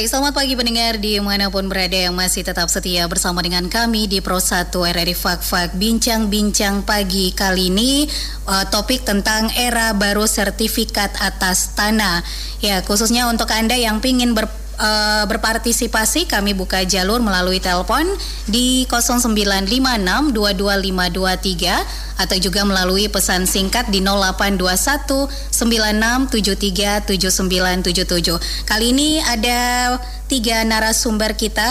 Baik, selamat pagi pendengar di mana pun berada yang masih tetap setia bersama dengan kami di Pro 1 RRI Fak Fak Bincang-bincang pagi kali ini uh, topik tentang era baru sertifikat atas tanah. Ya, khususnya untuk Anda yang ingin ber uh, berpartisipasi kami buka jalur melalui telepon di 0956225523 atau juga melalui pesan singkat di 0821 96737977. Kali ini ada tiga narasumber kita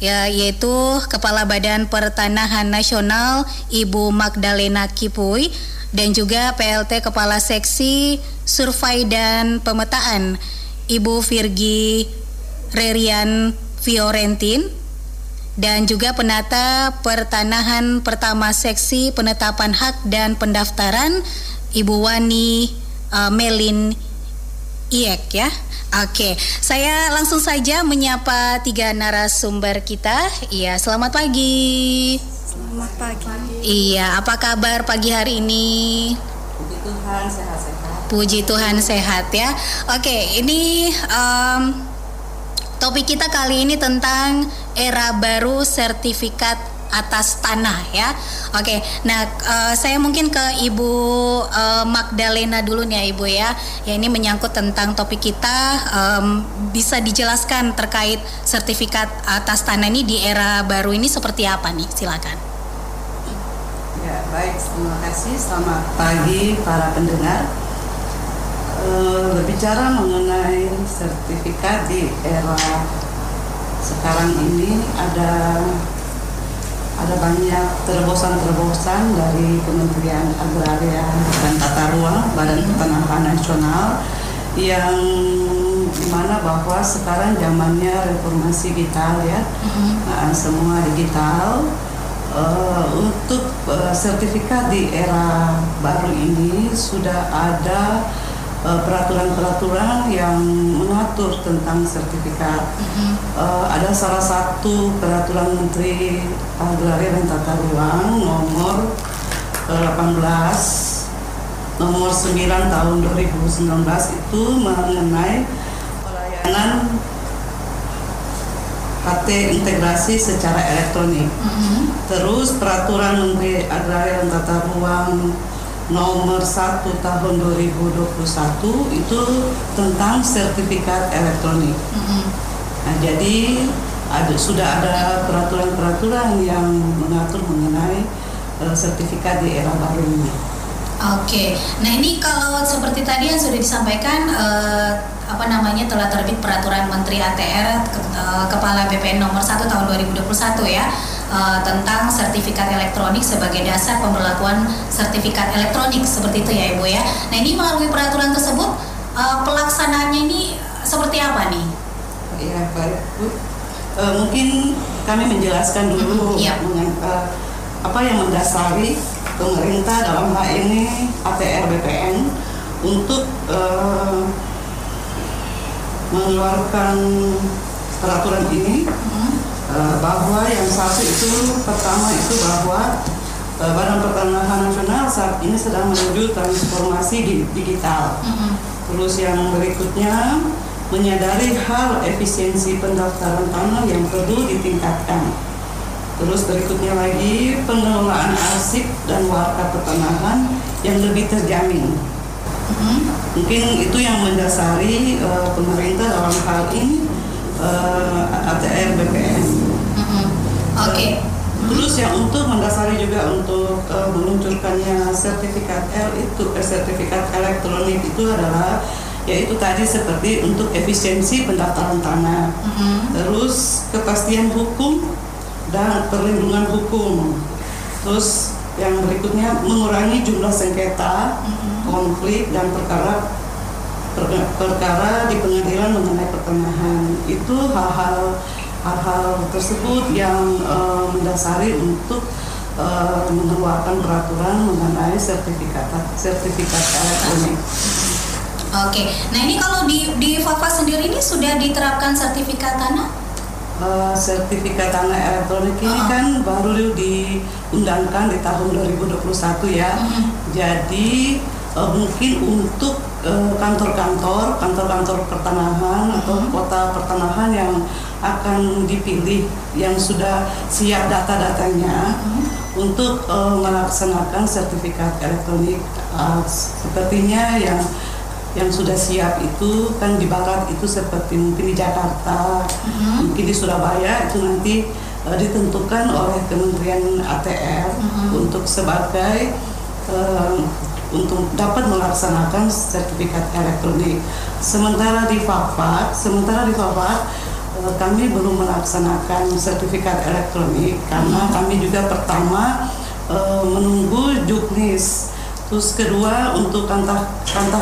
ya yaitu Kepala Badan Pertanahan Nasional Ibu Magdalena Kipuy dan juga PLT Kepala Seksi Survei dan Pemetaan Ibu Virgi Rerian Fiorentin dan juga penata pertanahan pertama seksi penetapan hak dan pendaftaran Ibu Wani uh, Melin Iek ya. Oke, saya langsung saja menyapa tiga narasumber kita. Iya, selamat pagi. Selamat pagi. Iya, apa kabar pagi hari ini? Puji Tuhan sehat-sehat. Puji Tuhan sehat ya. Oke, ini um, Topik kita kali ini tentang era baru sertifikat atas tanah ya. Oke, nah uh, saya mungkin ke Ibu uh, Magdalena dulu nih ya Ibu ya. Ya ini menyangkut tentang topik kita um, bisa dijelaskan terkait sertifikat atas tanah ini di era baru ini seperti apa nih? Silakan. Ya baik, terima kasih. Selamat pagi para pendengar. Eh, berbicara mengenai sertifikat di era sekarang ini ada ada banyak terobosan-terobosan dari Kementerian Agraria dan Tata Ruang Badan Pertanahan Nasional yang di mana bahwa sekarang zamannya reformasi digital ya mm-hmm. nah, semua digital uh, untuk uh, sertifikat di era baru ini sudah ada peraturan-peraturan yang mengatur tentang sertifikat. Mm-hmm. Uh, ada salah satu peraturan Menteri Agraria dan Tata Ruang nomor uh, 18 nomor 9 tahun 2019 itu mengenai pelayanan KT integrasi secara elektronik. Mm-hmm. Terus peraturan Menteri Agraria dan Tata Ruang nomor 1 tahun 2021 itu tentang sertifikat elektronik. Mm -hmm. Nah, jadi ada sudah ada peraturan-peraturan yang mengatur mengenai uh, sertifikat di era baru ini. Oke, nah ini kalau seperti tadi yang sudah disampaikan uh, apa namanya telah terbit peraturan Menteri ATR ke, uh, Kepala BPN nomor 1 tahun 2021 ya uh, tentang sertifikat elektronik sebagai dasar pemberlakuan sertifikat elektronik seperti itu ya Ibu ya. Nah ini melalui peraturan tersebut uh, pelaksanaannya ini seperti apa nih? Ya baik Bu. Uh, mungkin kami menjelaskan dulu mm -hmm, uh, apa yang mendasari pemerintah dalam hal ini ATR BPN untuk uh, mengeluarkan peraturan ini. -hmm Eh, bahwa yang satu itu pertama itu bahwa uh, Badan Pertanahan Nasional saat ini sedang menuju transformasi di digital. Mm-hmm. Terus yang berikutnya menyadari hal efisiensi pendaftaran tanah yang perlu ditingkatkan. Terus berikutnya lagi pengelolaan arsip dan warga pertanahan yang lebih terjamin. Mm-hmm. Mungkin itu yang mendasari uh, pemerintah dalam hal ini uh, ATR BPN. Oke. Okay. Terus yang untuk mendasari juga untuk uh, meluncurkannya sertifikat L itu eh, sertifikat elektronik itu adalah yaitu tadi seperti untuk efisiensi pendaftaran tanah, mm-hmm. terus kepastian hukum dan perlindungan hukum, terus yang berikutnya mengurangi jumlah sengketa, mm-hmm. konflik dan perkara perkara di pengadilan mengenai pertanahan itu hal-hal hal-hal tersebut yang uh, mendasari untuk uh, mengeluarkan peraturan mengenai sertifikat sertifikat elektronik. Oke, nah ini kalau di di Fafa sendiri ini sudah diterapkan sertifikat tanah? Uh, sertifikat tanah elektronik ini uh -huh. kan baru diundangkan di tahun 2021 ya. Uh -huh. Jadi uh, mungkin untuk kantor-kantor, kantor-kantor pertanahan atau Mhm. kota pertanahan yang akan dipilih yang sudah siap data-datanya untuk eh, melaksanakan sertifikat elektronik. Eh, sepertinya yang yang sudah siap itu kan di barat itu seperti mungkin di Jakarta, Mhm. mungkin di Surabaya itu nanti eh, ditentukan oleh Kementerian ATR Mhm. untuk sebagai eh, untuk dapat melaksanakan sertifikat elektronik. Sementara di Fapak, sementara di eh, kami belum melaksanakan sertifikat elektronik karena kami juga pertama eh, menunggu juknis. Terus kedua untuk kantah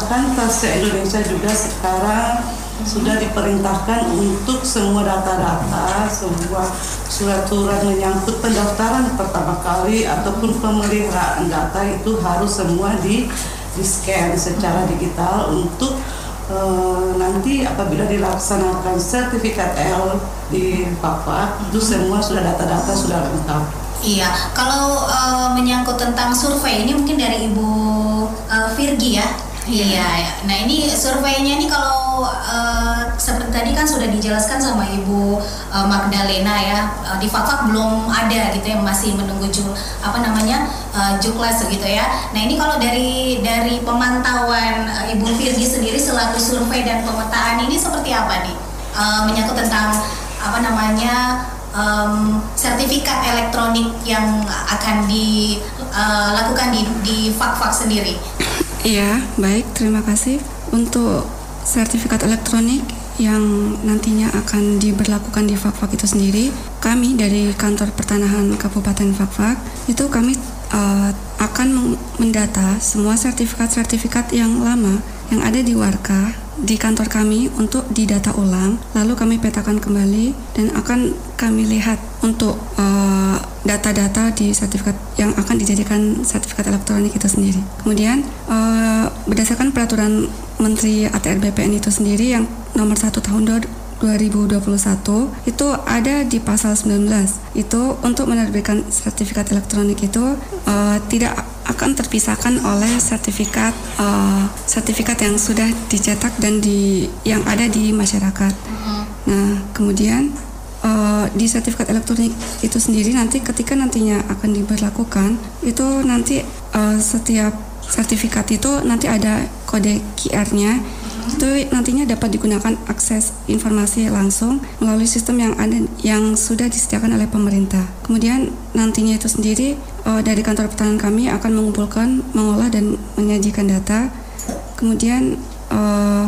kantah se-Indonesia juga sekarang sudah diperintahkan untuk semua data-data, semua surat-surat menyangkut pendaftaran pertama kali ataupun pemeliharaan data itu harus semua di di scan secara digital untuk eh, nanti apabila dilaksanakan sertifikat L di Papa itu semua sudah data-data sudah lengkap. Iya, kalau eh, menyangkut tentang survei ini mungkin dari Ibu eh, Virgi ya. Iya, nah ini surveinya ini kalau eh, seperti tadi kan sudah dijelaskan sama Ibu eh, Magdalena ya eh, di Fakfak belum ada gitu ya masih menunggu ju, apa namanya eh, juklas gitu ya. Nah ini kalau dari dari pemantauan eh, Ibu Virgi sendiri selaku survei dan pemetaan ini seperti apa nih Eh, menyangkut tentang apa namanya em, sertifikat elektronik yang akan dilakukan di di Fakfak sendiri. Iya, baik. Terima kasih untuk sertifikat elektronik yang nantinya akan diberlakukan di Fakfak itu sendiri. Kami dari kantor pertanahan Kabupaten Fakfak itu kami eh, akan mendata semua sertifikat-sertifikat yang lama yang ada di Warka di kantor kami untuk didata ulang, lalu kami petakan kembali dan akan kami lihat untuk eh, data-data di sertifikat yang akan dijadikan sertifikat elektronik itu sendiri. Kemudian eh, berdasarkan peraturan Menteri ATR BPN itu sendiri yang nomor 1 tahun 2021 itu ada di pasal 19 itu untuk menerbitkan sertifikat elektronik itu eh, tidak akan terpisahkan oleh sertifikat eh, sertifikat yang sudah dicetak dan di yang ada di masyarakat. Nah, kemudian eh, di sertifikat elektronik itu sendiri nanti ketika nantinya akan diberlakukan itu nanti eh, setiap sertifikat itu nanti ada kode QR-nya itu nantinya dapat digunakan akses informasi langsung melalui sistem yang ada yang sudah disediakan oleh pemerintah. Kemudian nantinya itu sendiri eh, dari kantor pertahanan kami akan mengumpulkan, mengolah dan menyajikan data. Kemudian eh,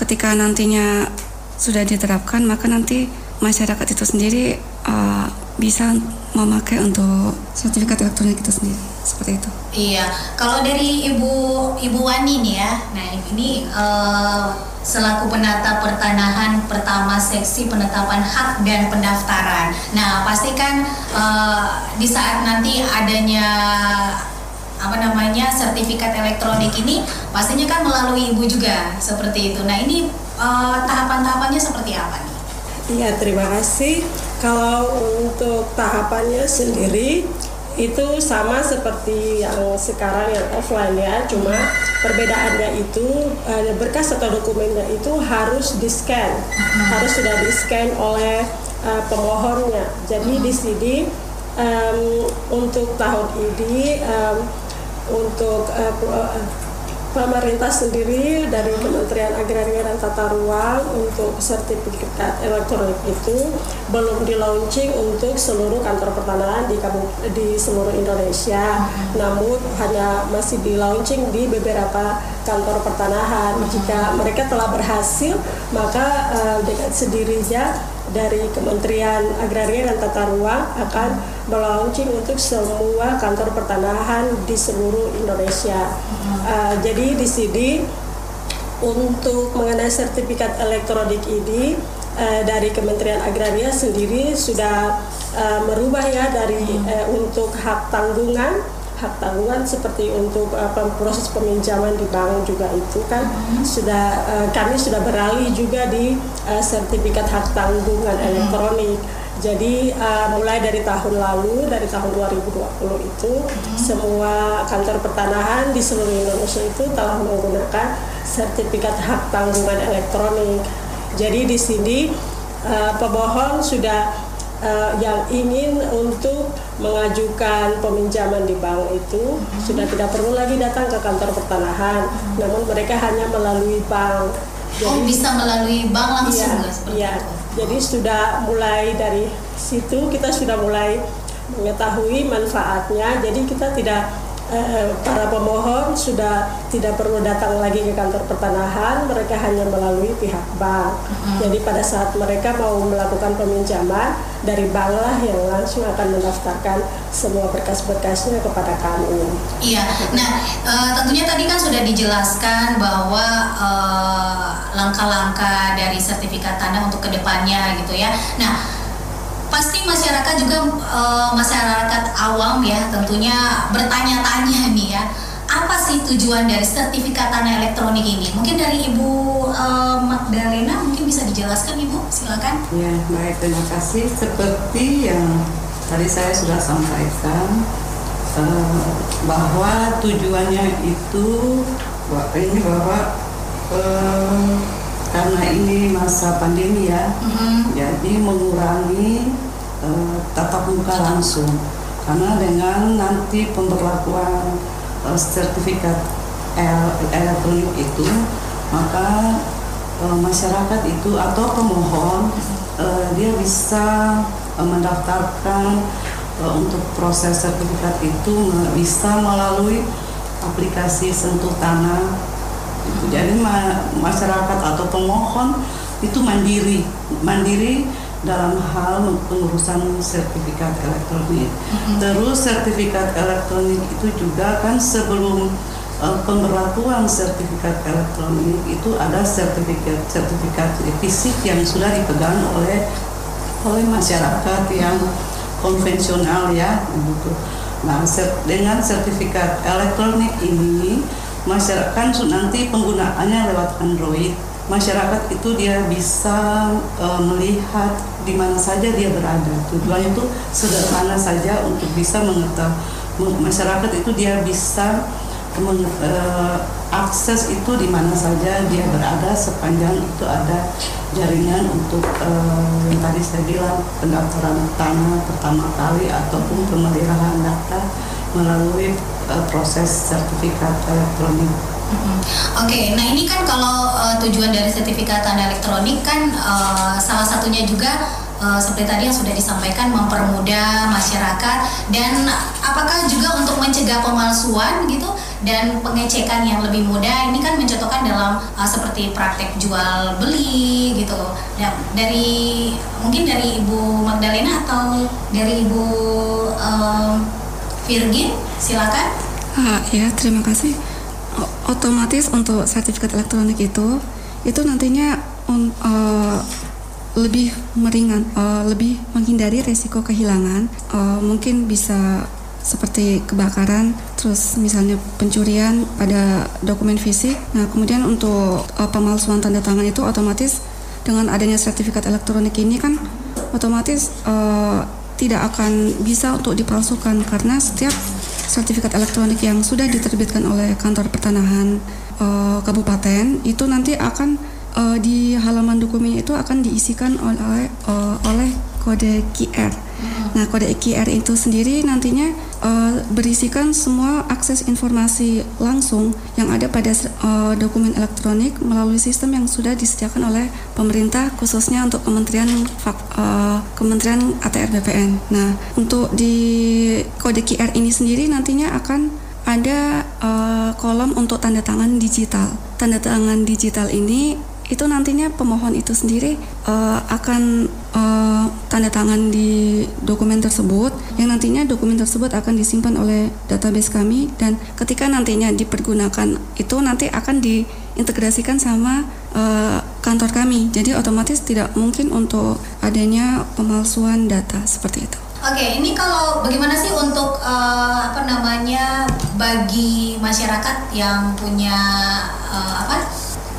ketika nantinya sudah diterapkan maka nanti masyarakat itu sendiri eh, bisa memakai untuk sertifikat elektronik itu sendiri seperti itu. Iya, kalau dari Ibu Ibu Wani nih ya, nah ini eh, selaku penata pertanahan pertama seksi penetapan hak dan pendaftaran. Nah pasti kan eh, di saat nanti adanya apa namanya sertifikat elektronik ini pastinya kan melalui ibu juga seperti itu. Nah ini eh, tahapan-tahapannya seperti apa nih? Iya, terima kasih. Kalau untuk tahapannya sendiri itu sama seperti yang sekarang yang offline ya, cuma perbedaannya itu eh, berkas atau dokumennya itu harus di scan, harus sudah di scan oleh eh, pemohonnya. Jadi di sini em, untuk tahun ini em, untuk eh, pemerintah sendiri dari Kementerian Agraria dan Tata Ruang untuk sertifikat elektronik itu belum di launching untuk seluruh kantor pertanahan di di seluruh Indonesia. Namun hanya masih di launching di beberapa kantor pertanahan. Jika mereka telah berhasil, maka eh, dengan sendirinya dari Kementerian Agraria dan Tata Ruang akan melaunching untuk semua kantor pertanahan di seluruh Indonesia. Uh, jadi di sini untuk mengenai sertifikat elektronik ini uh, dari Kementerian Agraria sendiri sudah uh, merubah ya dari uh, untuk hak tanggungan hak tanggungan seperti untuk uh, proses peminjaman di bank juga itu kan sudah uh, kami sudah beralih juga di uh, sertifikat hak tanggungan elektronik. Jadi uh, mulai dari tahun lalu, dari tahun 2020 itu, hmm. semua kantor pertanahan di seluruh Indonesia itu telah menggunakan sertifikat hak tanggungan elektronik. Jadi di sini uh, pemohon sudah uh, yang ingin untuk mengajukan peminjaman di bank itu hmm. sudah tidak perlu lagi datang ke kantor pertanahan, hmm. namun mereka hanya melalui bank. Oh, Jadi, oh bisa melalui bank langsung iya, ya, ya. Jadi sudah mulai dari situ kita sudah mulai mengetahui manfaatnya. Jadi kita tidak eh, para pemohon sudah tidak perlu datang lagi ke kantor pertanahan, mereka hanya melalui pihak bank. Hmm. Jadi pada saat mereka mau melakukan peminjaman dari bank lah yang langsung akan mendaftarkan semua berkas-berkasnya kepada kami. Iya. Nah, e, tentunya tadi kan sudah dijelaskan bahwa langkah langkah-langkah dari sertifikat tanah untuk ke depannya gitu ya. Nah, pasti masyarakat juga e, masyarakat awam ya tentunya bertanya-tanya nih ya apa sih tujuan dari sertifikat tanah elektronik ini? Mungkin dari Ibu uh, Magdalena mungkin bisa dijelaskan Ibu, silakan. Ya, baik terima kasih. Seperti yang tadi saya sudah sampaikan uh, bahwa tujuannya itu ini bahwa uh, karena ini masa pandemi ya, mm-hmm. jadi mengurangi uh, tatap muka langsung. Karena dengan nanti pemberlakuan uh, sertifikat elektronik itu maka uh, masyarakat itu atau pemohon uh, dia bisa uh, mendaftarkan uh, untuk proses sertifikat itu bisa melalui aplikasi sentuh tanah jadi ma masyarakat atau pemohon itu mandiri mandiri dalam hal pengurusan sertifikat elektronik. Mm-hmm. Terus sertifikat elektronik itu juga kan sebelum uh, pemberlakuan sertifikat elektronik itu ada sertifikat sertifikat fisik yang sudah dipegang oleh oleh masyarakat yang konvensional ya gitu. Nah, dengan sertifikat elektronik ini masyarakat nanti penggunaannya lewat Android masyarakat itu dia bisa uh, melihat di mana saja dia berada. Tujuannya itu sederhana saja untuk bisa mengetahui masyarakat itu dia bisa meng, uh, akses itu di mana saja dia berada sepanjang itu ada jaringan untuk uh, yang tadi saya bilang pendaftaran tanah pertama kali ataupun pemeliharaan data melalui uh, proses sertifikat elektronik. Oke, okay, nah ini kan kalau uh, tujuan dari sertifikat tanah elektronik kan uh, salah satunya juga uh, seperti tadi yang sudah disampaikan mempermudah masyarakat dan apakah juga untuk mencegah pemalsuan gitu dan pengecekan yang lebih mudah ini kan mencontohkan dalam uh, seperti praktek jual beli gitu. Nah, dari mungkin dari Ibu Magdalena atau dari Ibu uh, Virgin silakan. Ah, ya, terima kasih otomatis untuk sertifikat elektronik itu itu nantinya um, uh, lebih meringan, uh, lebih menghindari resiko kehilangan. Uh, mungkin bisa seperti kebakaran, terus misalnya pencurian pada dokumen fisik. Nah, kemudian untuk uh, pemalsuan tanda tangan itu otomatis dengan adanya sertifikat elektronik ini kan otomatis uh, tidak akan bisa untuk dipalsukan karena setiap sertifikat elektronik yang sudah diterbitkan oleh kantor pertanahan uh, kabupaten itu nanti akan uh, di halaman dokumen itu akan diisikan oleh uh, oleh kode QR. Nah, kode QR itu sendiri nantinya uh, berisikan semua akses informasi langsung yang ada pada uh, dokumen elektronik melalui sistem yang sudah disediakan oleh pemerintah khususnya untuk Kementerian uh, Kementerian ATR BPN. Nah, untuk di kode QR ini sendiri nantinya akan ada uh, kolom untuk tanda tangan digital. Tanda tangan digital ini itu nantinya pemohon itu sendiri uh, akan uh, tanda tangan di dokumen tersebut yang nantinya dokumen tersebut akan disimpan oleh database kami dan ketika nantinya dipergunakan itu nanti akan diintegrasikan sama uh, kantor kami jadi otomatis tidak mungkin untuk adanya pemalsuan data seperti itu. Oke, ini kalau bagaimana sih untuk uh, apa namanya bagi masyarakat yang punya uh, apa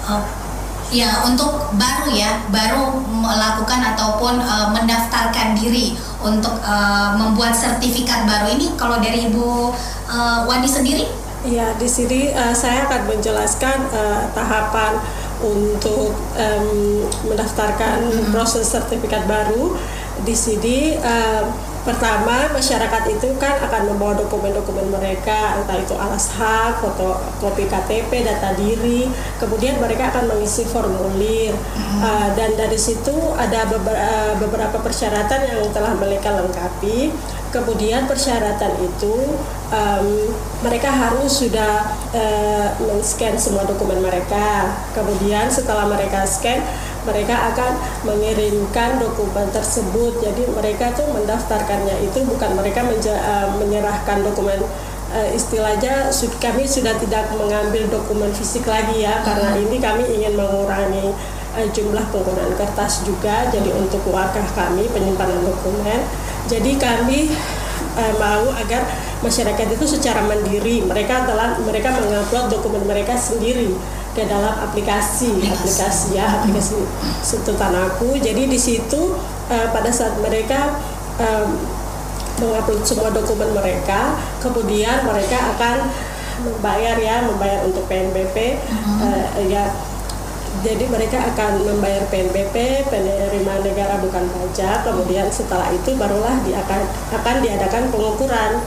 uh, Ya, untuk baru ya, baru melakukan ataupun uh, mendaftarkan diri untuk uh, membuat sertifikat baru ini. Kalau dari Ibu uh, Wandi sendiri? Ya, di sini uh, saya akan menjelaskan uh, tahapan untuk um, mendaftarkan hmm. proses sertifikat baru. Di sini uh, Pertama, masyarakat itu kan akan membawa dokumen-dokumen mereka, entah itu alas hak, foto kopi KTP, data diri. Kemudian mereka akan mengisi formulir, hmm. uh, dan dari situ ada beberapa, beberapa persyaratan yang telah mereka lengkapi. Kemudian persyaratan itu um, mereka harus sudah uh, men-scan semua dokumen mereka. Kemudian setelah mereka scan, mereka akan mengirimkan dokumen tersebut. Jadi mereka tuh mendaftarkannya itu bukan mereka uh, menyerahkan dokumen uh, istilahnya kami sudah tidak mengambil dokumen fisik lagi ya karena hmm. ini kami ingin mengurangi uh, jumlah penggunaan kertas juga. Jadi untuk warga kami penyimpanan dokumen. Jadi kami uh, mau agar masyarakat itu secara mandiri mereka telah mereka mengupload dokumen mereka sendiri ke dalam aplikasi aplikasi ya aplikasi Sentuh Tanahku. Jadi di situ uh, pada saat mereka um, mengupload semua dokumen mereka, kemudian mereka akan membayar ya, membayar untuk PNBP uh, eh, ya. Jadi mereka akan membayar PNBP, penerimaan negara bukan pajak. Kemudian setelah itu barulah di akan akan diadakan pengukuran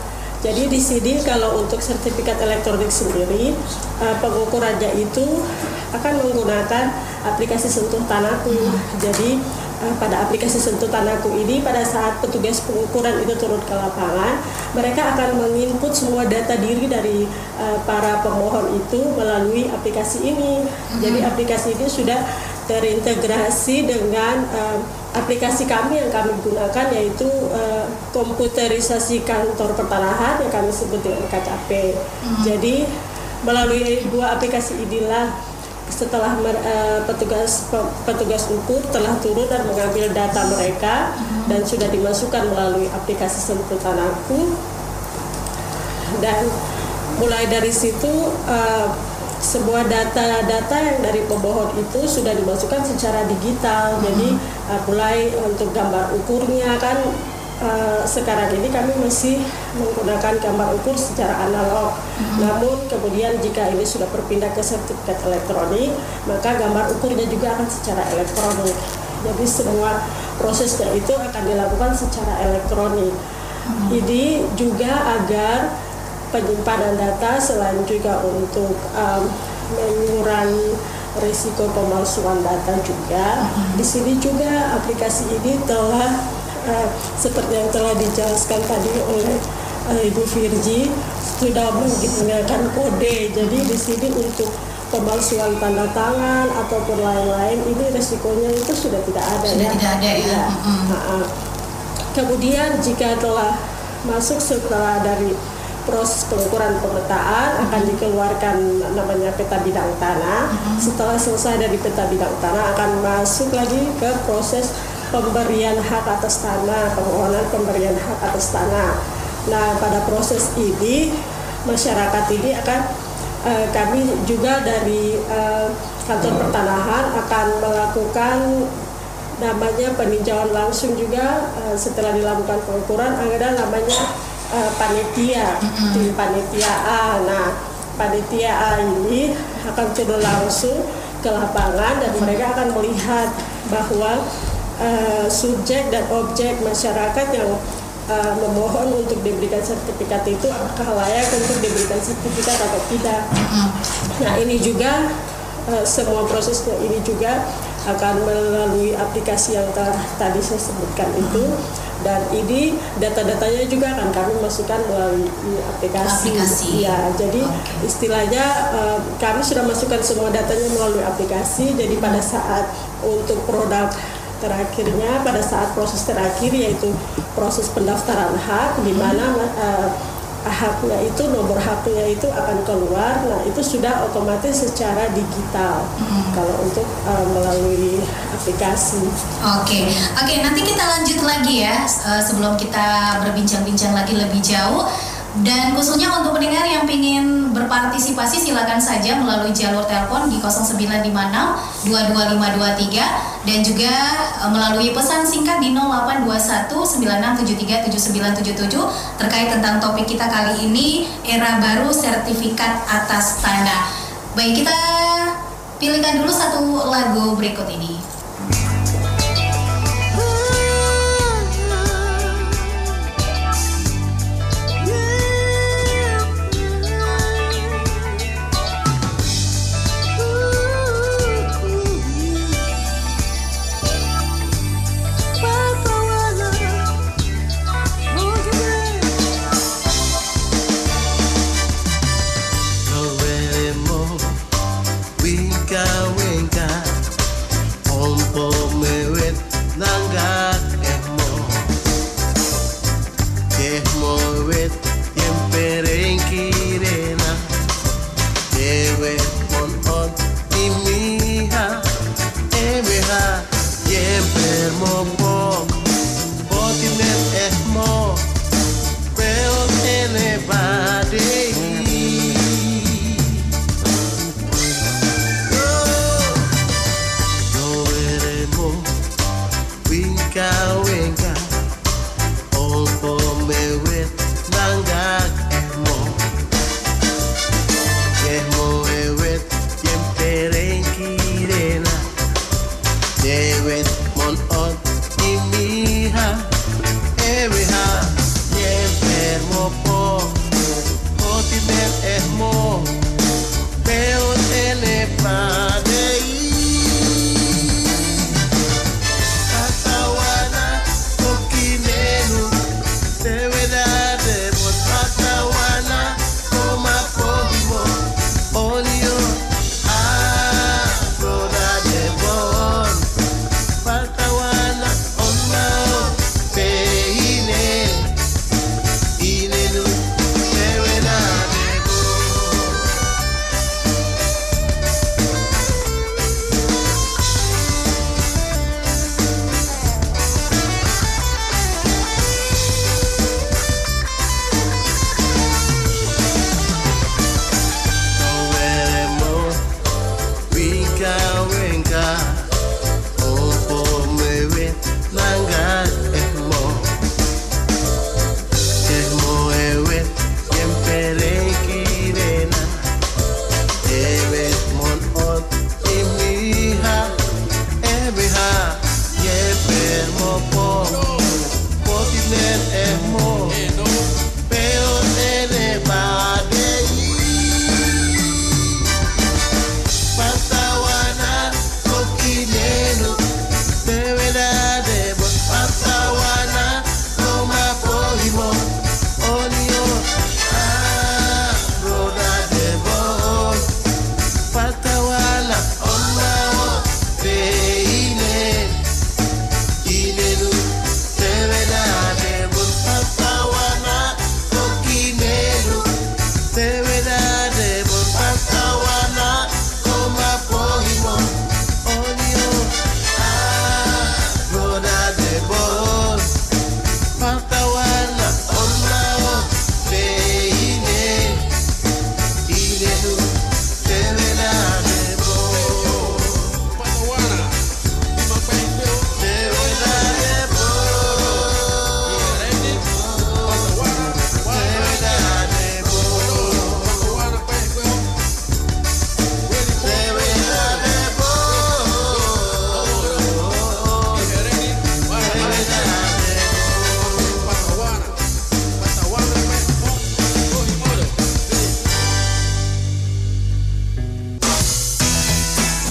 jadi di sini kalau untuk sertifikat elektronik sendiri uh, pengukurannya itu akan menggunakan aplikasi sentuh tanahku. Jadi uh, pada aplikasi sentuh tanahku ini pada saat petugas pengukuran itu turun ke lapangan, mereka akan menginput semua data diri dari uh, para pemohon itu melalui aplikasi ini. Jadi aplikasi ini sudah terintegrasi dengan uh, aplikasi kami yang kami gunakan yaitu uh, komputerisasi kantor pertanahan yang kami sebut dengan KCP. Hmm. Jadi melalui dua aplikasi inilah setelah uh, petugas petugas ukur telah turun dan mengambil data mereka hmm. dan sudah dimasukkan melalui aplikasi sentuh tanahku dan mulai dari situ uh, sebuah data-data yang dari pemohon itu sudah dimasukkan secara digital. Hmm. Jadi uh, mulai untuk gambar ukurnya kan uh, sekarang ini kami masih menggunakan gambar ukur secara analog. Hmm. Namun kemudian jika ini sudah berpindah ke sertifikat elektronik, maka gambar ukurnya juga akan secara elektronik. Jadi semua prosesnya itu akan dilakukan secara elektronik. Hmm. Ini juga agar penyimpanan data selain juga untuk um, mengurangi risiko pemalsuan data juga. Mm-hmm. Di sini juga aplikasi ini telah uh, seperti yang telah dijelaskan tadi oleh uh, Ibu Virgi sudah menggunakan kode. Jadi di sini untuk pemalsuan tanda tangan ataupun lain-lain ini resikonya itu sudah tidak ada sudah ya. tidak ada ya. ya. Mm-hmm. Kemudian jika telah masuk setelah dari proses pengukuran pemetaan akan dikeluarkan namanya peta bidang tanah. Setelah selesai dari peta bidang tanah akan masuk lagi ke proses pemberian hak atas tanah, permohonan pemberian hak atas tanah. Nah, pada proses ini masyarakat ini akan uh, kami juga dari uh, kantor pertanahan akan melakukan namanya peninjauan langsung juga uh, setelah dilakukan pengukuran ada namanya uh, panitia mm-hmm. di panitia A. Nah, panitia A ini akan turun langsung ke lapangan dan mereka akan melihat bahwa uh, subjek dan objek masyarakat yang uh, memohon untuk diberikan sertifikat itu apakah layak untuk diberikan sertifikat atau tidak. Nah, ini juga uh, semua prosesnya ini juga akan melalui aplikasi yang tadi saya sebutkan itu dan ini data-datanya juga akan kami masukkan melalui aplikasi. aplikasi. Ya, jadi okay. istilahnya uh, kami sudah masukkan semua datanya melalui aplikasi. Jadi pada saat untuk produk terakhirnya, pada saat proses terakhir yaitu proses pendaftaran hak, di mana uh, haknya itu nomor haknya itu akan keluar nah itu sudah otomatis secara digital hmm. kalau untuk uh, melalui aplikasi oke okay. oke okay, nanti kita lanjut lagi ya uh, sebelum kita berbincang-bincang lagi lebih jauh Dan khususnya untuk pendengar yang ingin berpartisipasi silakan saja melalui jalur telepon di 0956 22523 dan juga uh, melalui pesan singkat di 0821 9673 7977 terkait tentang topik kita kali ini era baru sertifikat atas tanah. Baik kita pilihkan dulu satu lagu berikut ini.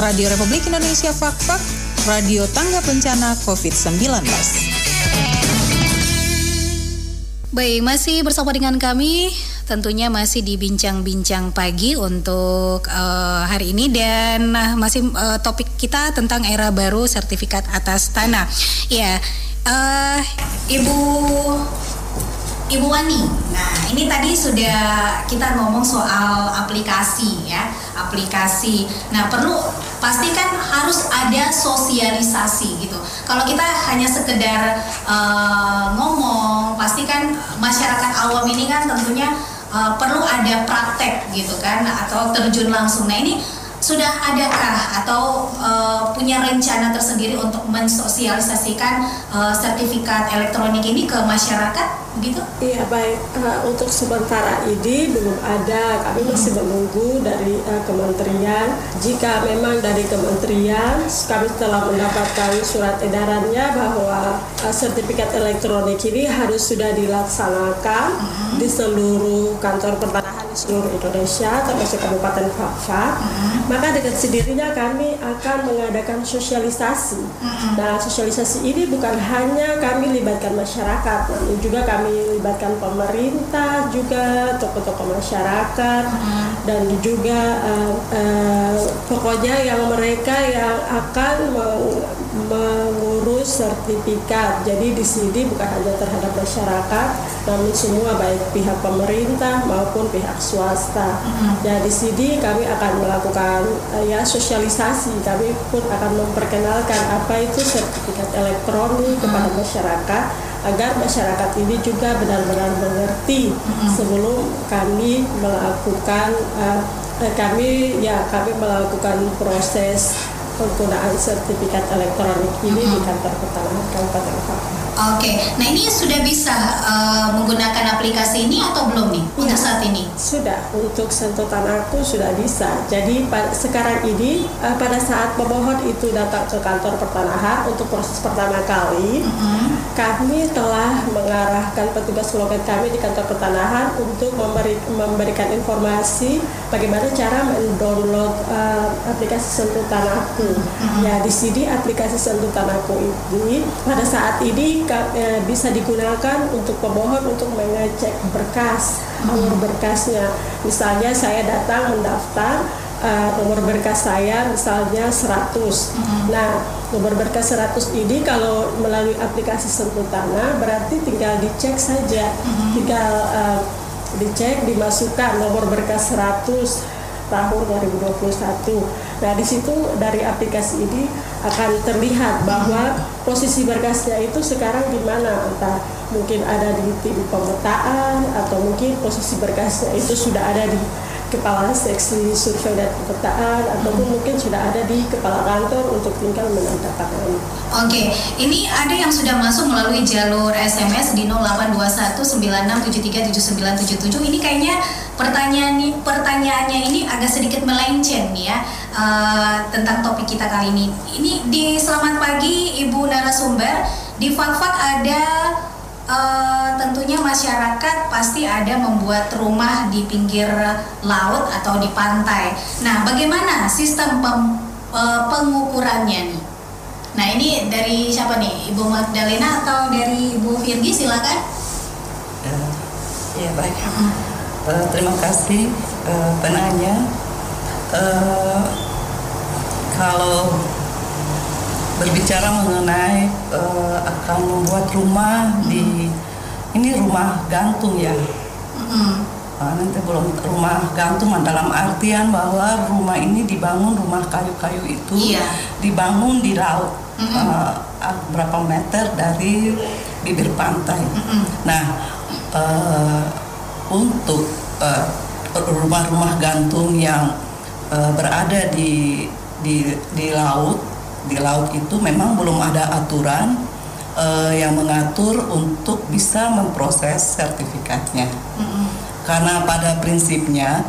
Radio Republik Indonesia Fak-Fak, Radio Tangga Bencana COVID-19. Baik, masih bersama dengan kami tentunya masih di bincang-bincang pagi untuk uh, hari ini dan uh, masih uh, topik kita tentang era baru sertifikat atas tanah. Ya, uh, Ibu Ibu Wani. Nah, ini tadi sudah kita ngomong soal aplikasi ya, aplikasi. Nah, perlu pastikan harus ada sosialisasi gitu. Kalau kita hanya sekedar uh, ngomong, pastikan masyarakat awam ini kan tentunya uh, perlu ada praktek gitu kan atau terjun langsung. Nah ini sudah adakah atau uh, punya rencana tersendiri untuk mensosialisasikan uh, sertifikat elektronik ini ke masyarakat? Begitu? Iya baik. Uh, untuk sementara ini belum ada. Kami masih menunggu dari uh, kementerian. Jika memang dari kementerian kami telah mendapatkan surat edarannya bahwa uh, sertifikat elektronik ini harus sudah dilaksanakan -huh. di seluruh kantor pertanahan di seluruh Indonesia termasuk Kabupaten Fakfak. -huh. Maka dengan sendirinya kami akan mengadakan sosialisasi. -huh. Nah sosialisasi ini bukan hanya kami libatkan masyarakat, namun juga kami kami libatkan pemerintah juga tokoh-tokoh masyarakat hmm. dan juga uh, uh, pokoknya yang mereka yang akan meng mengurus sertifikat jadi di sini bukan hanya terhadap masyarakat namun semua baik pihak pemerintah maupun pihak swasta hmm. ya di sini kami akan melakukan uh, ya sosialisasi kami pun akan memperkenalkan apa itu sertifikat elektronik hmm. kepada masyarakat agar masyarakat ini juga benar-benar mengerti mm-hmm. sebelum kami melakukan uh, kami ya kami melakukan proses penggunaan sertifikat elektronik ini mm-hmm. di kantor pertanahan Kabupaten Papua. Oke, nah ini sudah bisa uh, menggunakan aplikasi ini atau belum nih ya, untuk saat ini? Sudah, untuk sentuh tanahku sudah bisa. Jadi sekarang ini uh, pada saat pemohon itu datang ke kantor pertanahan untuk proses pertama kali, -huh. kami telah mengarahkan petugas loket kami di kantor pertanahan untuk memberi, memberikan informasi bagaimana cara mendownload uh, aplikasi sentuh tanahku. Uh -huh. Ya di sini aplikasi sentuh tanahku ini pada saat ini bisa digunakan untuk pemohon untuk mengecek berkas nomor berkasnya. Misalnya saya datang mendaftar uh, nomor berkas saya misalnya 100. Hmm. Nah, nomor berkas 100 ini kalau melalui aplikasi sentuh tanah berarti tinggal dicek saja. Hmm. Tinggal uh, dicek dimasukkan nomor berkas 100 tahun 2021. Nah, di situ dari aplikasi ini akan terlihat bahwa posisi berkasnya itu sekarang di mana entah mungkin ada di tim pemetaan atau mungkin posisi berkasnya itu sudah ada di kepala seksi survei dan pemetaan ataupun mungkin sudah ada di kepala kantor untuk tinggal menandatangani. Oke, ini ada yang sudah masuk melalui jalur SMS di 082196737977. Ini kayaknya pertanyaan pertanyaannya ini agak sedikit melenceng nih ya uh, tentang topik kita kali ini. Ini di selamat pagi Ibu narasumber di Fakfak ada uh, tentunya masyarakat pasti ada membuat rumah di pinggir laut atau di pantai. Nah, bagaimana sistem pem, uh, pengukurannya nih? Nah, ini dari siapa nih? Ibu Magdalena atau dari Ibu Virgi silakan. Uh, ya baik. Uh, terima kasih uh, penanya. Uh, kalau berbicara mengenai uh, akan membuat rumah di ini rumah gantung ya. Mm. Uh, nanti belum rumah gantung dalam artian bahwa rumah ini dibangun rumah kayu-kayu itu yeah. dibangun di laut mm -hmm. uh, berapa meter dari bibir pantai. Mm -hmm. Nah uh, untuk rumah-rumah uh, gantung yang uh, berada di di di laut di laut itu memang belum ada aturan uh, yang mengatur untuk bisa memproses sertifikatnya. Mm-hmm. Karena pada prinsipnya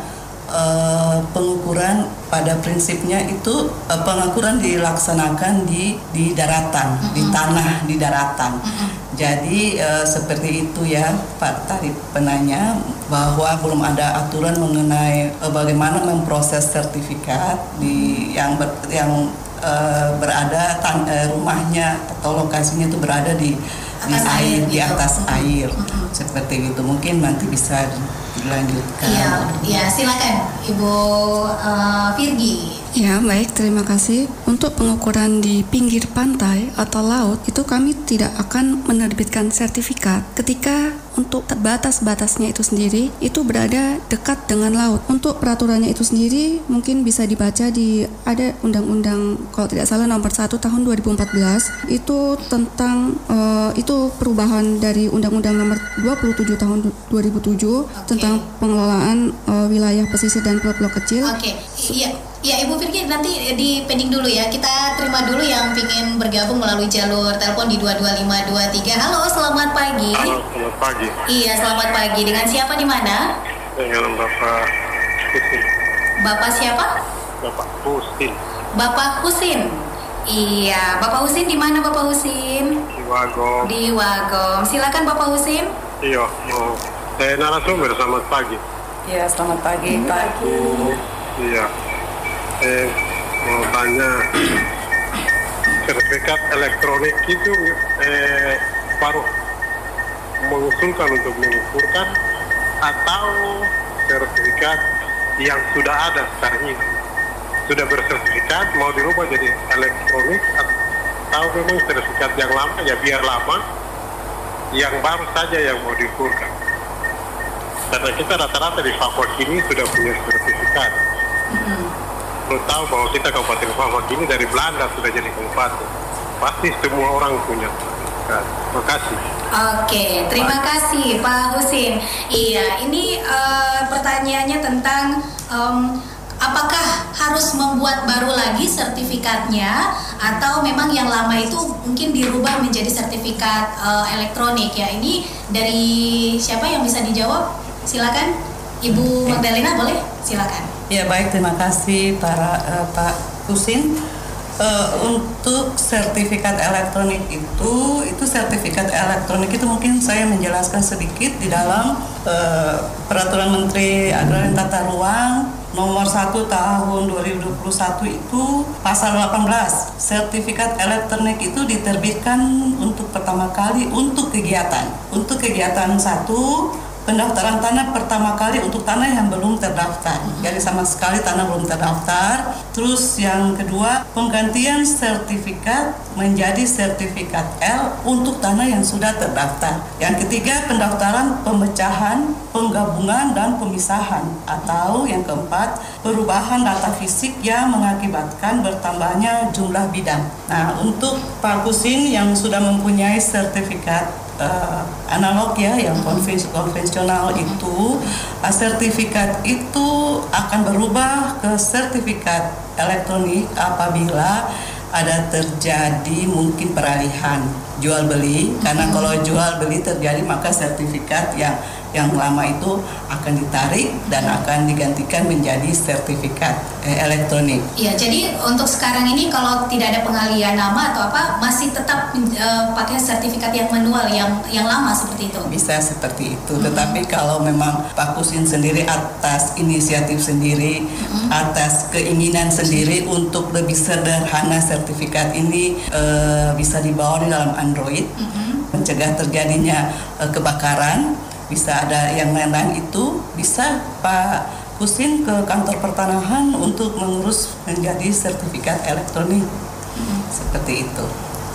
uh, pengukuran pada prinsipnya itu uh, pengukuran dilaksanakan di di daratan, mm-hmm. di tanah di daratan. Mm-hmm. Jadi uh, seperti itu ya Pak tadi penanya bahwa belum ada aturan mengenai uh, bagaimana memproses sertifikat di yang ber, yang uh, berada tan uh, rumahnya atau lokasinya itu berada di di air, di gitu. atas air mm-hmm. seperti itu mungkin nanti bisa dilanjutkan. Iya, ya silakan Ibu uh, Virgi. Ya, baik, terima kasih. Untuk pengukuran di pinggir pantai atau laut, itu kami tidak akan menerbitkan sertifikat ketika untuk batas-batasnya itu sendiri itu berada dekat dengan laut. Untuk peraturannya itu sendiri mungkin bisa dibaca di ada undang-undang kalau tidak salah nomor 1 tahun 2014 itu tentang uh, itu perubahan dari undang-undang nomor 27 tahun 2007 okay. tentang pengelolaan uh, wilayah pesisir dan pulau-pulau kecil. Oke. Okay. Iya. Ya Ibu Firki nanti di pending dulu ya. Kita terima dulu yang ingin bergabung melalui jalur telepon di 22523. Halo, selamat pagi. Halo, selamat pagi. Iya, selamat pagi. Dengan siapa di mana? Dengan Bapak Husin. Bapak siapa? Bapak Husin. Bapak Husin. Iya, Bapak Husin di mana Bapak Husin? Di Wagom. Di Wagom. Silakan Bapak Husin. Iya, mau saya narasumber selamat pagi. Iya, selamat pagi, Pak. Iya. Eh, mau tanya sertifikat elektronik itu eh, baru mengusulkan untuk mengukurkan atau sertifikat yang sudah ada sekarang ini? Sudah bersertifikat mau dirubah jadi elektronik atau memang sertifikat yang lama? Ya biar lama. Yang baru saja yang mau diukurkan karena kita rata-rata di Papua ini sudah punya sertifikat mm -hmm tahu bahwa kita Kabupaten Fafak ini dari Belanda sudah jadi kabupaten. Pasti semua orang punya. Terima kasih. Oke, terima kasih Pak Husin. Iya, ini uh, pertanyaannya tentang um, apakah harus membuat baru lagi sertifikatnya atau memang yang lama itu mungkin dirubah menjadi sertifikat uh, elektronik ya? Ini dari siapa yang bisa dijawab? Silakan, Ibu Magdalena boleh? Silakan. Ya baik, terima kasih para uh, Pak Kusin. Uh, untuk sertifikat elektronik itu, itu sertifikat elektronik itu mungkin saya menjelaskan sedikit di dalam uh, Peraturan Menteri Agraria Tata Ruang nomor 1 tahun 2021 itu pasal 18 sertifikat elektronik itu diterbitkan untuk pertama kali untuk kegiatan untuk kegiatan satu pendaftaran tanah pertama kali untuk tanah yang belum terdaftar. Jadi sama sekali tanah belum terdaftar. Terus yang kedua, penggantian sertifikat menjadi sertifikat L untuk tanah yang sudah terdaftar. Yang ketiga, pendaftaran pemecahan, penggabungan dan pemisahan atau yang keempat, perubahan data fisik yang mengakibatkan bertambahnya jumlah bidang. Nah, untuk Pak Kusin yang sudah mempunyai sertifikat uh, analog ya yang konvensional itu uh, sertifikat itu akan berubah ke sertifikat elektronik apabila ada terjadi mungkin peralihan jual beli karena kalau jual beli terjadi maka sertifikat yang yang lama itu akan ditarik dan akan digantikan menjadi sertifikat eh, elektronik. Iya, jadi untuk sekarang ini kalau tidak ada pengalian nama atau apa masih tetap uh, pakai sertifikat yang manual yang yang lama seperti itu. Bisa seperti itu, hmm. tetapi kalau memang Pak Kusin sendiri atas inisiatif sendiri, hmm. atas keinginan sendiri untuk lebih sederhana sertifikat ini uh, bisa dibawa di dalam Android. Hmm. mencegah terjadinya uh, kebakaran bisa ada yang lain-lain itu bisa Pak Kusin ke kantor pertanahan untuk mengurus menjadi sertifikat elektronik hmm. seperti itu.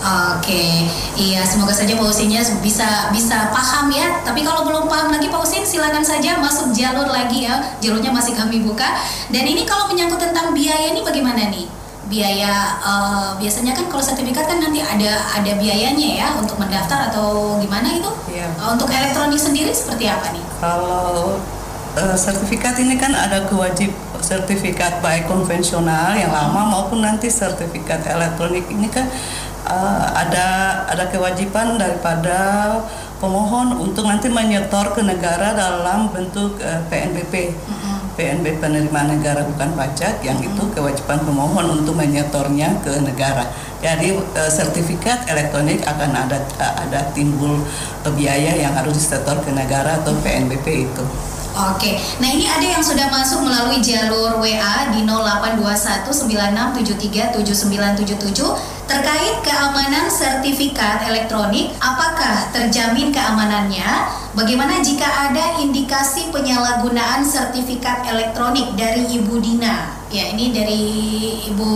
Oke, iya semoga saja Pak Usinnya bisa bisa paham ya. Tapi kalau belum paham lagi Pak Usin silakan saja masuk jalur lagi ya. Jalurnya masih kami buka. Dan ini kalau menyangkut tentang biaya ini bagaimana nih? Biaya uh, biasanya kan kalau sertifikat kan nanti ada ada biayanya ya untuk mendaftar atau gimana itu yeah. Iya. uh, untuk elektronik sendiri seperti apa nih kalau uh, sertifikat ini kan ada kewajib sertifikat baik konvensional yang lama maupun nanti sertifikat elektronik ini kan uh, ada ada kewajiban daripada pemohon untuk nanti menyetor ke negara dalam bentuk uh, PNBP. Mm -hmm PNB penerimaan negara bukan pajak yang itu kewajiban pemohon untuk menyetornya ke negara. Jadi e, sertifikat elektronik akan ada ada timbul biaya yang harus disetor ke negara atau PNBP itu. Oke, nah ini ada yang sudah masuk melalui jalur WA di 082196737977 terkait keamanan sertifikat elektronik. Apakah terjamin keamanannya? Bagaimana jika ada indikasi penyalahgunaan sertifikat elektronik dari Ibu Dina? Ya, ini dari Ibu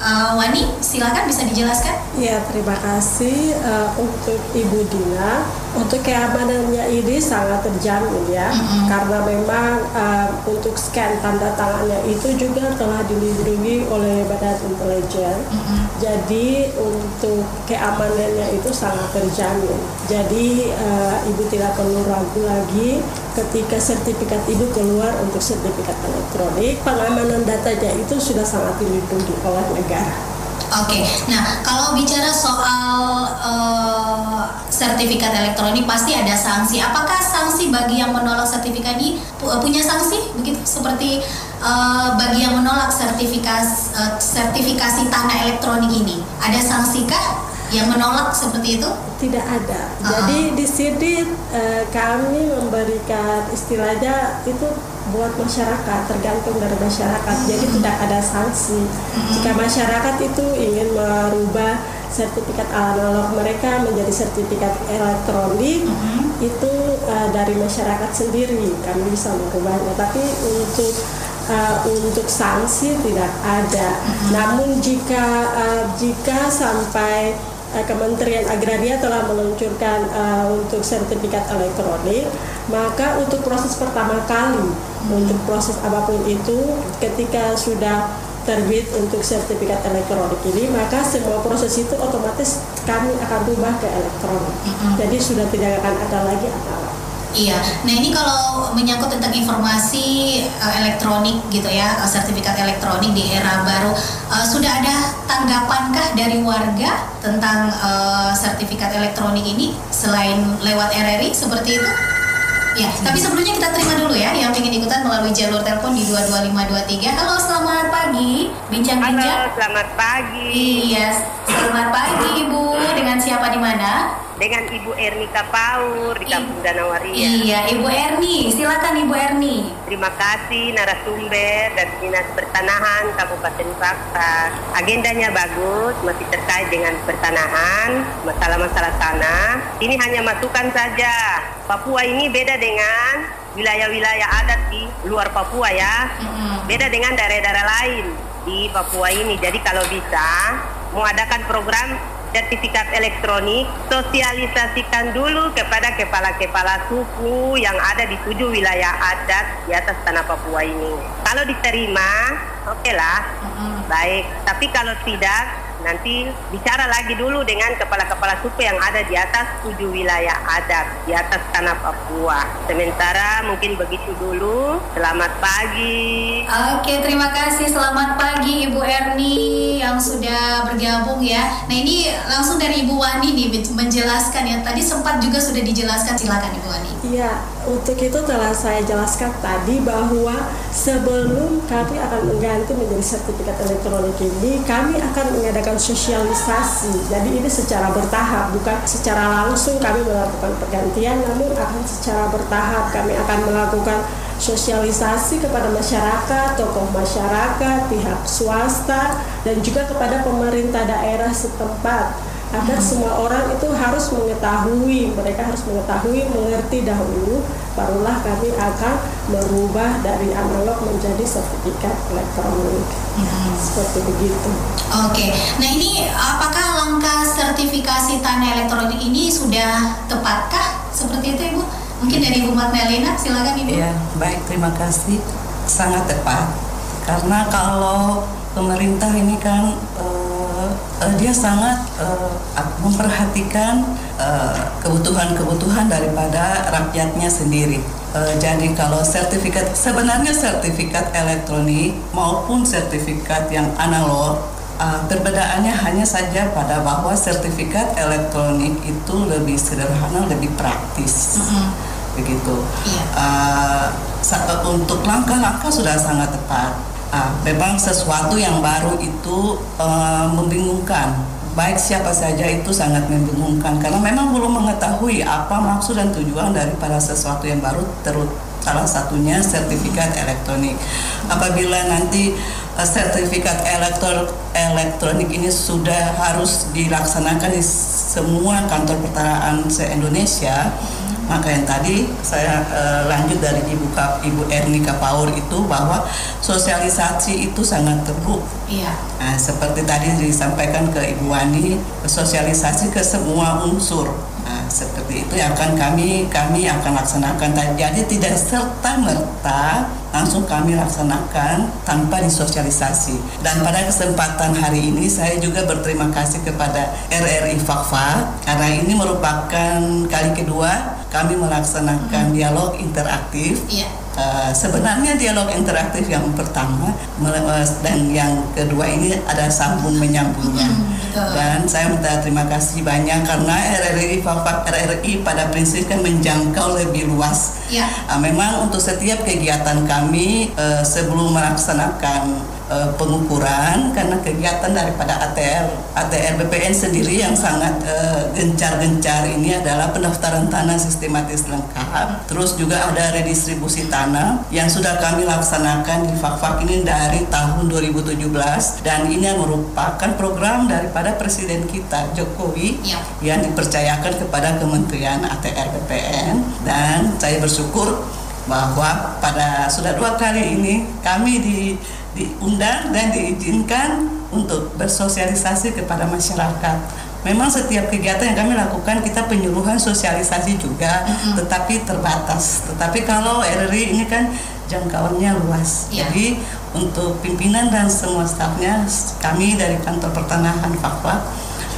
uh, Wani, silakan bisa dijelaskan. Ya, terima kasih uh, untuk Ibu Dina. Untuk keamanannya ini sangat terjamin ya, mm-hmm. karena memang uh, untuk scan tanda tangannya itu juga telah dilindungi oleh Badan Intelijen. Mm-hmm. Jadi untuk keamanannya itu sangat terjamin. Jadi uh, Ibu tidak perlu ragu lagi ketika sertifikat ibu keluar untuk sertifikat elektronik, pengamanan datanya itu sudah sangat dilindungi oleh negara. Oke, okay. nah kalau bicara soal uh, sertifikat elektronik pasti ada sanksi. Apakah sanksi bagi yang menolak sertifikat ini punya sanksi begitu seperti uh, bagi yang menolak sertifikasi uh, sertifikasi tanah elektronik ini? Ada sanksi kah? yang menolak seperti itu? Tidak ada. Uh-huh. Jadi di sini uh, kami memberikan istilahnya itu buat masyarakat tergantung dari masyarakat. Jadi tidak ada sanksi. Uh-huh. Jika masyarakat itu ingin merubah sertifikat analog mereka menjadi sertifikat elektronik uh-huh. itu uh, dari masyarakat sendiri kami bisa merubahnya. Tapi untuk uh, untuk sanksi tidak ada. Namun jika uh, jika sampai Kementerian Agraria telah meluncurkan uh, untuk sertifikat elektronik, maka untuk proses pertama kali hmm. Untuk proses apa pun itu ketika sudah terbit untuk sertifikat elektronik ini, maka semua proses itu otomatis kami akan rubah ke elektronik. Hmm. Jadi sudah tidak akan ada lagi analog. Iya. Nah ini kalau menyangkut tentang informasi uh, elektronik gitu ya, uh, sertifikat elektronik di era baru, uh, sudah ada tanggapankah dari warga tentang uh, sertifikat elektronik ini selain lewat RRI seperti itu? Ya, tapi sebelumnya kita terima dulu ya yang ingin ikutan melalui jalur telepon di 22523. Halo, selamat pagi. Bincang-bincang. Halo, selamat pagi. Iya, selamat pagi Ibu. Dengan siapa di mana? dengan Ibu Erni Kapaur di Kampung Danawaria. Iya, Ibu Erni, silakan Ibu Erni. Terima kasih narasumber dari Dinas Pertanahan Kabupaten Fakta. Agendanya bagus, masih terkait dengan pertanahan, masalah-masalah tanah. Ini hanya masukan saja. Papua ini beda dengan wilayah-wilayah adat di luar Papua ya. Beda dengan daerah-daerah lain di Papua ini. Jadi kalau bisa mau adakan program sertifikat elektronik, sosialisasikan dulu kepada kepala-kepala suku yang ada di tujuh wilayah adat di atas tanah Papua ini. Kalau diterima, oke okay lah, mm-hmm. baik. Tapi kalau tidak, nanti bicara lagi dulu dengan kepala-kepala suku yang ada di atas tujuh wilayah adat di atas tanah Papua. Sementara mungkin begitu dulu. Selamat pagi. Oke, terima kasih. Selamat pagi Ibu Erni yang sudah bergabung ya. Nah ini langsung dari Ibu Wani nih menjelaskan ya. Tadi sempat juga sudah dijelaskan. Silakan Ibu Wani. Iya, untuk itu telah saya jelaskan tadi bahwa sebelum kami akan mengganti menjadi sertifikat elektronik ini, kami akan mengadakan sosialisasi. Jadi ini secara bertahap, bukan secara langsung kami melakukan pergantian, namun akan secara bertahap kami akan melakukan sosialisasi kepada masyarakat, tokoh masyarakat, pihak swasta, dan juga kepada pemerintah daerah setempat agar semua orang itu harus mengetahui mereka harus mengetahui mengerti dahulu barulah kami akan merubah dari analog menjadi sertifikat elektronik hmm. seperti begitu. Oke, nah ini apakah langkah sertifikasi tanah elektronik ini sudah tepatkah seperti itu ibu? Mungkin dari Ibu Melina, silakan ibu. Ya, baik terima kasih sangat tepat karena kalau pemerintah ini kan uh, uh, dia sangat uh, memperhatikan kebutuhan-kebutuhan uh, daripada rakyatnya sendiri. Uh, jadi kalau sertifikat sebenarnya sertifikat elektronik maupun sertifikat yang analog uh, perbedaannya hanya saja pada bahwa sertifikat elektronik itu lebih sederhana, lebih praktis. Mm -hmm. Begitu. Yeah. Uh, untuk langkah-langkah sudah sangat tepat Ah, memang sesuatu yang baru itu uh, membingungkan. Baik siapa saja itu sangat membingungkan karena memang belum mengetahui apa maksud dan tujuan daripada sesuatu yang baru terus salah satunya sertifikat elektronik. Apabila nanti uh, sertifikat elektro elektronik ini sudah harus dilaksanakan di semua kantor pertanahan se-Indonesia, Maka yang tadi saya uh, lanjut dari Ibu Kap, Ibu Ernika Paur itu bahwa sosialisasi itu sangat perlu. Iya. Nah, seperti tadi disampaikan ke Ibu Wani, sosialisasi ke semua unsur. Nah, seperti itu yang akan kami kami akan laksanakan. Jadi tidak serta merta langsung kami laksanakan tanpa disosialisasi. Dan pada kesempatan hari ini saya juga berterima kasih kepada RRI Fakfa karena ini merupakan kali kedua kami melaksanakan dialog interaktif. Iya. Uh, sebenarnya dialog interaktif yang pertama dan yang kedua ini ada sambung menyambungnya. betul. Dan saya minta terima kasih banyak karena RRI RRI pada prinsipnya menjangkau lebih luas. Ya. Uh, memang untuk setiap kegiatan kami uh, sebelum melaksanakan uh, pengukuran karena kegiatan daripada ATR ATR BPN sendiri yang sangat uh, gencar-gencar ini adalah pendaftaran tanah sistematis lengkap. Terus juga ada redistribusi tanah yang sudah kami laksanakan di Fakfak ini dari tahun 2017 dan ini merupakan program daripada Presiden kita Jokowi Ya. yang dipercayakan kepada Kementerian ATR BPN dan saya bersyukur bahwa pada sudah dua kali ini kami di diundang dan diizinkan untuk bersosialisasi kepada masyarakat. Memang setiap kegiatan yang kami lakukan kita penyuluhan sosialisasi juga, tetapi terbatas. Tetapi kalau RRI ini kan jangkauannya luas. Iya. Jadi untuk pimpinan dan semua stafnya kami dari kantor pertanahan Fakwa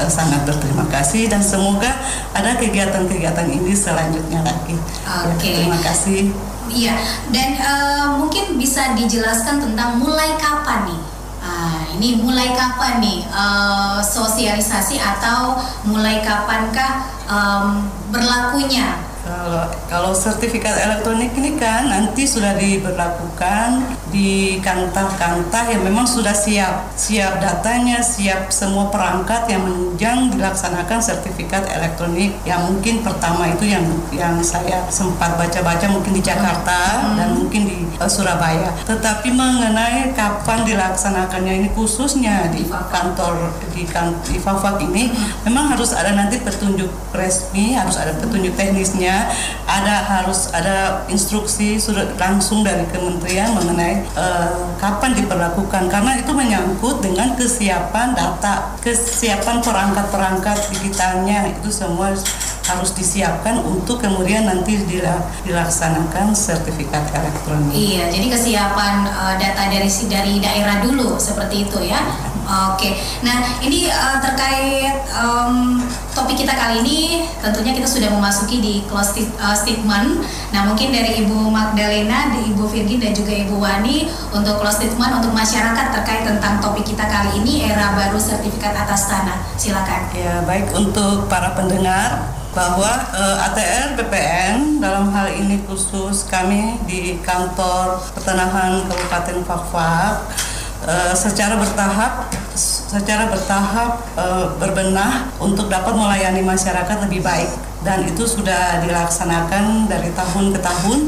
sangat berterima kasih dan semoga ada kegiatan-kegiatan ini selanjutnya lagi. Ya, Oke. terima kasih. Iya, dan eh, mungkin bisa dijelaskan tentang mulai kapan nih? Ah, ini mulai kapan nih eh, sosialisasi atau mulai kapankah em, berlakunya? Kalau, kalau sertifikat elektronik ini kan nanti sudah diberlakukan di kantah-kantah yang memang sudah siap, siap datanya, siap semua perangkat yang menunjang dilaksanakan sertifikat elektronik. Yang mungkin pertama itu yang yang saya sempat baca-baca mungkin di Jakarta dan mungkin di eh, Surabaya. Tetapi mengenai kapan dilaksanakannya ini khususnya di kantor di kan di Fafak ini memang harus ada nanti petunjuk resmi, harus ada petunjuk teknisnya, ada harus ada instruksi sudah langsung dari kementerian mengenai eh, kapan diperlakukan karena itu menyangkut dengan kesiapan data, kesiapan perangkat-perangkat digitalnya itu semua harus disiapkan untuk kemudian nanti dila- dilaksanakan sertifikat elektronik. Iya, jadi kesiapan eh, data dari dari daerah dulu seperti itu ya. Oke, nah ini eh, terkait em, topik kita kali ini tentunya kita sudah memasuki di close eh, statement. Nah mungkin dari Ibu Magdalena, di Ibu Virgin dan juga Ibu Wani untuk close statement untuk masyarakat terkait tentang topik kita kali ini era baru sertifikat atas tanah. Silakan. Ya, baik untuk para pendengar bahwa eh, ATR BPN dalam hal ini khusus kami di kantor pertanahan Kabupaten Fakfak eh, secara bertahap secara bertahap eh, berbenah untuk dapat melayani masyarakat lebih baik. Dan itu sudah dilaksanakan dari tahun ke tahun.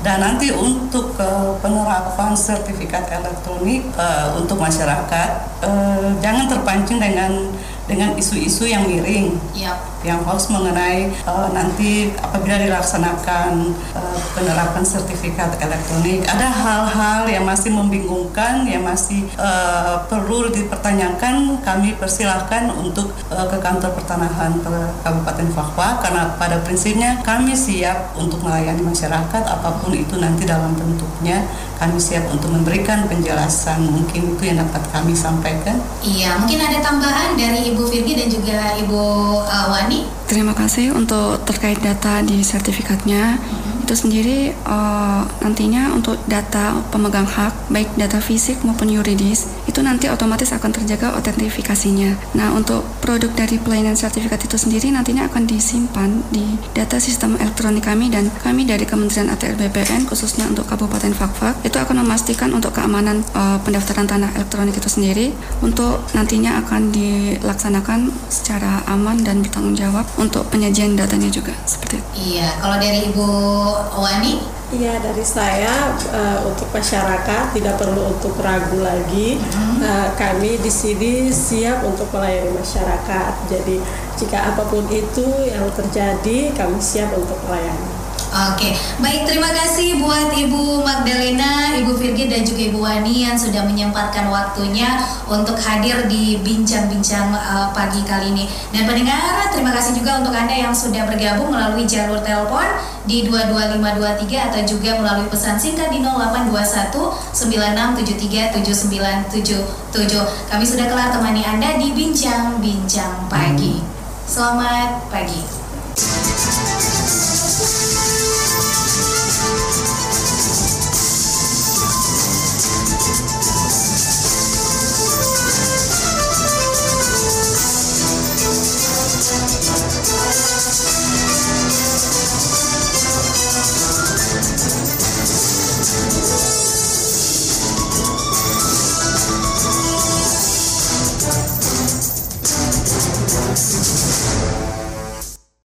Dan nanti untuk eh, penerapan sertifikat elektronik eh, untuk masyarakat eh, jangan terpancing dengan dengan isu-isu yang miring. Ya. Yang hoax mengenai eh, nanti apabila dilaksanakan eh, penerapan sertifikat elektronik. Ada hal-hal yang masih membingungkan yang masih eh, perlu dipertanyakan. Kami persilahkan untuk eh, ke kantor pertanahan per- Kabupaten Fakwa karena pada prinsipnya kami siap untuk melayani masyarakat apa pun itu nanti dalam bentuknya. Kami siap untuk memberikan penjelasan. Mungkin itu yang dapat kami sampaikan. Iya, mungkin ada tambahan dari Ibu Virgi dan juga Ibu eh, Terima kasih untuk terkait data di sertifikatnya. Itu sendiri eh, nantinya untuk data pemegang hak, baik data fisik maupun yuridis, itu nanti otomatis akan terjaga otentifikasinya. Nah, untuk produk dari pelayanan sertifikat itu sendiri nantinya akan disimpan di data sistem elektronik kami dan kami dari Kementerian ATR BPN khususnya untuk Kabupaten Fakfak itu akan memastikan untuk keamanan eh, pendaftaran tanah elektronik itu sendiri untuk nantinya akan dilaksanakan secara aman dan bertanggung jawab untuk penyajian datanya juga seperti itu. Iya, kalau dari Ibu Wani? Iya dari saya uh, untuk masyarakat tidak perlu untuk ragu lagi. Uh, kami di sini siap untuk melayani masyarakat. Jadi jika apa pun itu yang terjadi kami siap untuk melayani. Oke, baik terima kasih buat Ibu Magdalena, Ibu Virgi dan juga Ibu Wani yang sudah menyempatkan waktunya untuk hadir di bincang-bincang uh, pagi kali ini. Dan pendengar, terima kasih juga untuk Anda yang sudah bergabung melalui jalur telepon di 22523 atau juga melalui pesan singkat di 0821 96737977. Kami sudah kelar temani Anda di bincang-bincang pagi. Selamat pagi.